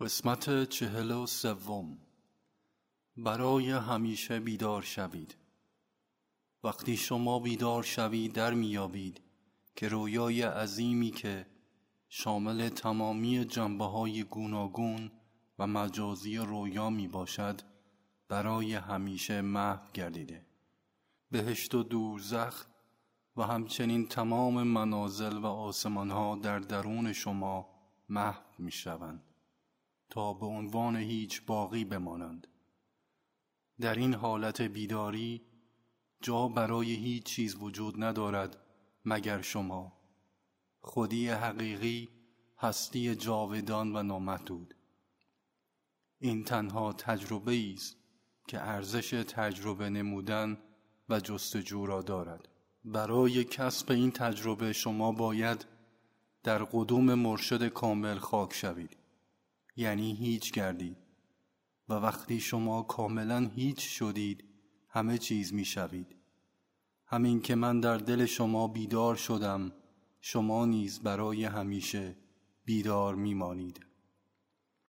قسمت چهل و سوم. برای همیشه بیدار شوید. وقتی شما بیدار شوید در میابید که رویای عظیمی که شامل تمامی جنبه های گوناگون و مجازی رویا می باشد برای همیشه محو گردیده. بهشت و دوزخ و همچنین تمام منازل و آسمان ها در درون شما محو می شوند به عنوان هیچ باقی بمانند. در این حالت بیداری جا برای هیچ چیز وجود ندارد مگر شما. خودی حقیقی هستی جاودان و نامحدود. این تنها تجربه است که ارزش تجربه نمودن و جستجو را دارد. برای کسب این تجربه شما باید در قدوم مرشد کامل خاک شوید. یعنی هیچ گردید. و وقتی شما کاملا هیچ شدید همه چیز می شوید همین که من در دل شما بیدار شدم شما نیز برای همیشه بیدار می مانید